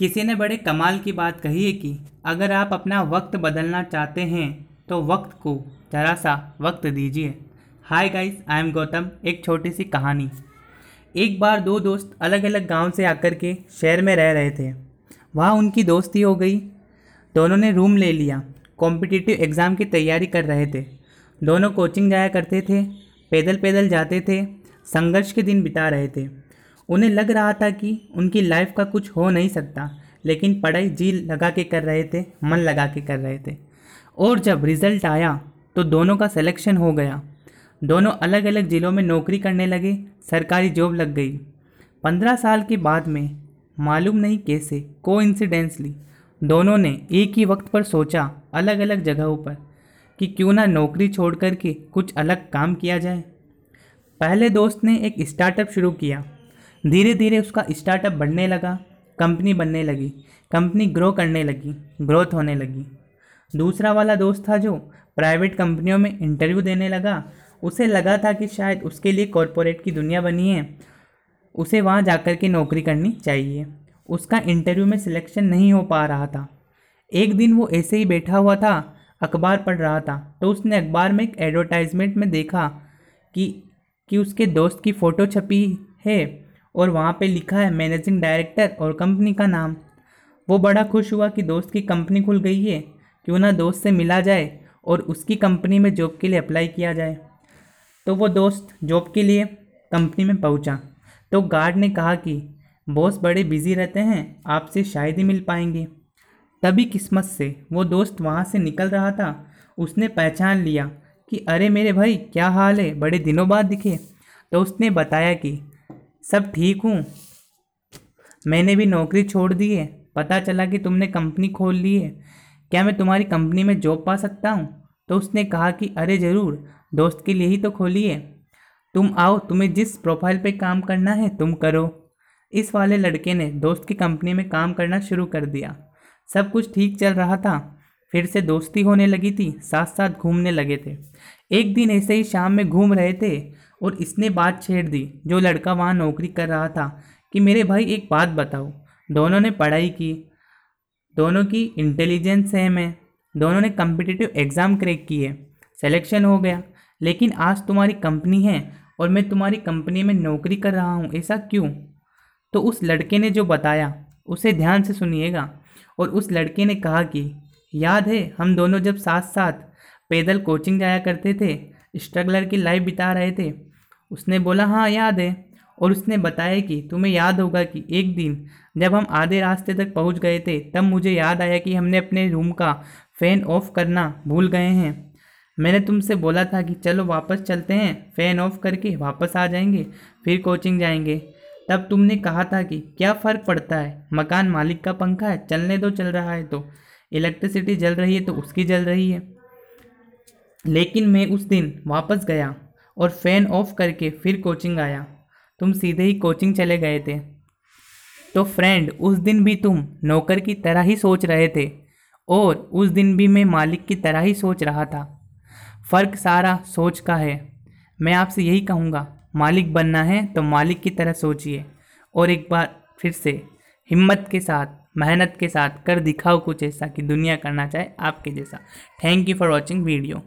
किसी ने बड़े कमाल की बात कही है कि अगर आप अपना वक्त बदलना चाहते हैं तो वक्त को ज़रा सा वक्त दीजिए। Hi guys I am Gautam एक छोटी सी कहानी। एक बार दो दोस्त अलग अलग गाँव से आकर के शहर में रह रहे थे। वहाँ उनकी दोस्ती हो गई। दोनों ने रूम ले लिया। कॉम्पिटिटिव एग्ज़ाम की तैयारी कर रहे थे। दोनों कोचिंग जाया करते थे पैदल पैदल जाते थे, संघर्ष के दिन बिता रहे थे। उन्हें लग रहा था कि उनकी लाइफ का कुछ हो नहीं सकता, लेकिन पढ़ाई जी लगा के कर रहे थे, मन लगा के कर रहे थे। और जब रिज़ल्ट आया तो दोनों का सिलेक्शन हो गया। दोनों अलग अलग ज़िलों में नौकरी करने लगे, सरकारी जॉब लग गई। पंद्रह साल के बाद में, मालूम नहीं कैसे को दोनों ने एक ही वक्त पर सोचा अलग अलग जगहों पर, कि क्यों ना नौकरी छोड़ कर के कुछ अलग काम किया जाए। पहले दोस्त ने एक स्टार्टअप शुरू किया। धीरे धीरे उसका स्टार्टअप बढ़ने लगा, कंपनी बनने लगी, कंपनी ग्रो करने लगी, ग्रोथ होने लगी। दूसरा वाला दोस्त था जो प्राइवेट कंपनियों में इंटरव्यू देने लगा, उसे लगा था कि शायद उसके लिए कॉरपोरेट की दुनिया बनी है, उसे वहाँ जाकर के नौकरी करनी चाहिए। उसका इंटरव्यू में सिलेक्शन नहीं हो पा रहा था। एक दिन वो ऐसे ही बैठा हुआ था, अखबार पढ़ रहा था तो उसने अखबार में एक एडवर्टाइजमेंट में देखा कि कि उसके दोस्त की फ़ोटो छपी है और वहाँ पे लिखा है मैनेजिंग डायरेक्टर और कंपनी का नाम। वो बड़ा खुश हुआ कि दोस्त की कंपनी खुल गई है, क्यों ना दोस्त से मिला जाए और उसकी कंपनी में जॉब के लिए अप्लाई किया जाए। तो वो दोस्त जॉब के लिए कंपनी में पहुँचा। तो गार्ड ने कहा कि, बॉस बड़े बिज़ी रहते हैं, आपसे शायद ही मिल पाएँगे। तभी किस्मत से वो दोस्त वहाँ से निकल रहा था। उसने पहचान लिया कि, अरे मेरे भाई, क्या हाल है? बड़े दिनों बाद दिखे। तो उसने बताया कि सब ठीक हूँ? मैंने भी नौकरी छोड़ दी है। पता चला कि तुमने कंपनी खोल ली है। क्या मैं तुम्हारी कंपनी में जॉब पा सकता हूँ? तो उसने कहा कि, अरे ज़रूर, दोस्त के लिए ही तो खोली है। तुम आओ, तुम्हें जिस प्रोफ़ाइल पे काम करना है, तुम करो। इस वाले लड़के ने दोस्त की कंपनी में काम करना शुरू कर दिया। सब कुछ ठीक चल रहा था। फिर से दोस्ती होने लगी थी। साथ साथ घूमने लगे थे। एक दिन ऐसे ही शाम में घूम रहे थे। और इसने बात छेड़ दी, जो लड़का वहाँ नौकरी कर रहा था, कि मेरे भाई एक बात बताओ। दोनों ने पढ़ाई की। दोनों की इंटेलिजेंस सेम है। दोनों ने कम्पिटिटिव एग्ज़ाम क्रैक किए सिलेक्शन हो गया। लेकिन आज तुम्हारी कंपनी है और मैं तुम्हारी कंपनी में नौकरी कर रहा हूँ, ऐसा क्यों? तो उस लड़के ने जो बताया, उसे ध्यान से सुनिएगा। और उस लड़के ने कहा कि, याद है, हम दोनों जब साथ साथ पैदल कोचिंग जाया करते थे स्ट्रगलर की लाइफ बिता रहे थे। उसने बोला हाँ याद है। और उसने बताया कि, तुम्हें याद होगा कि एक दिन जब हम आधे रास्ते तक पहुँच गए थे, तब मुझे याद आया कि हमने अपने रूम का फ़ैन ऑफ़ करना भूल गए हैं। मैंने तुमसे बोला था कि चलो वापस चलते हैं, फ़ैन ऑफ़ करके वापस आ जाएँगे, फिर कोचिंग जाएँगे। तब तुमने कहा था कि क्या फ़र्क पड़ता है? मकान मालिक का पंखा है, चलने दो, चल रहा है तो। इलेक्ट्रिसिटी जल रही है तो उसकी जल रही है। लेकिन मैं उस दिन वापस गया और फ़ैन ऑफ़ करके फिर कोचिंग आया। तुम सीधे ही कोचिंग चले गए थे। तो फ्रेंड, उस दिन भी तुम नौकर की तरह ही सोच रहे थे और उस दिन भी मैं मालिक की तरह ही सोच रहा था। फ़र्क सारा सोच का है। मैं आपसे यही कहूँगा, मालिक बनना है तो मालिक की तरह सोचिए और एक बार फिर से हिम्मत के साथ, मेहनत के साथ कर दिखाओ कुछ ऐसा कि दुनिया करना चाहे आपके जैसा। Thank you for watching video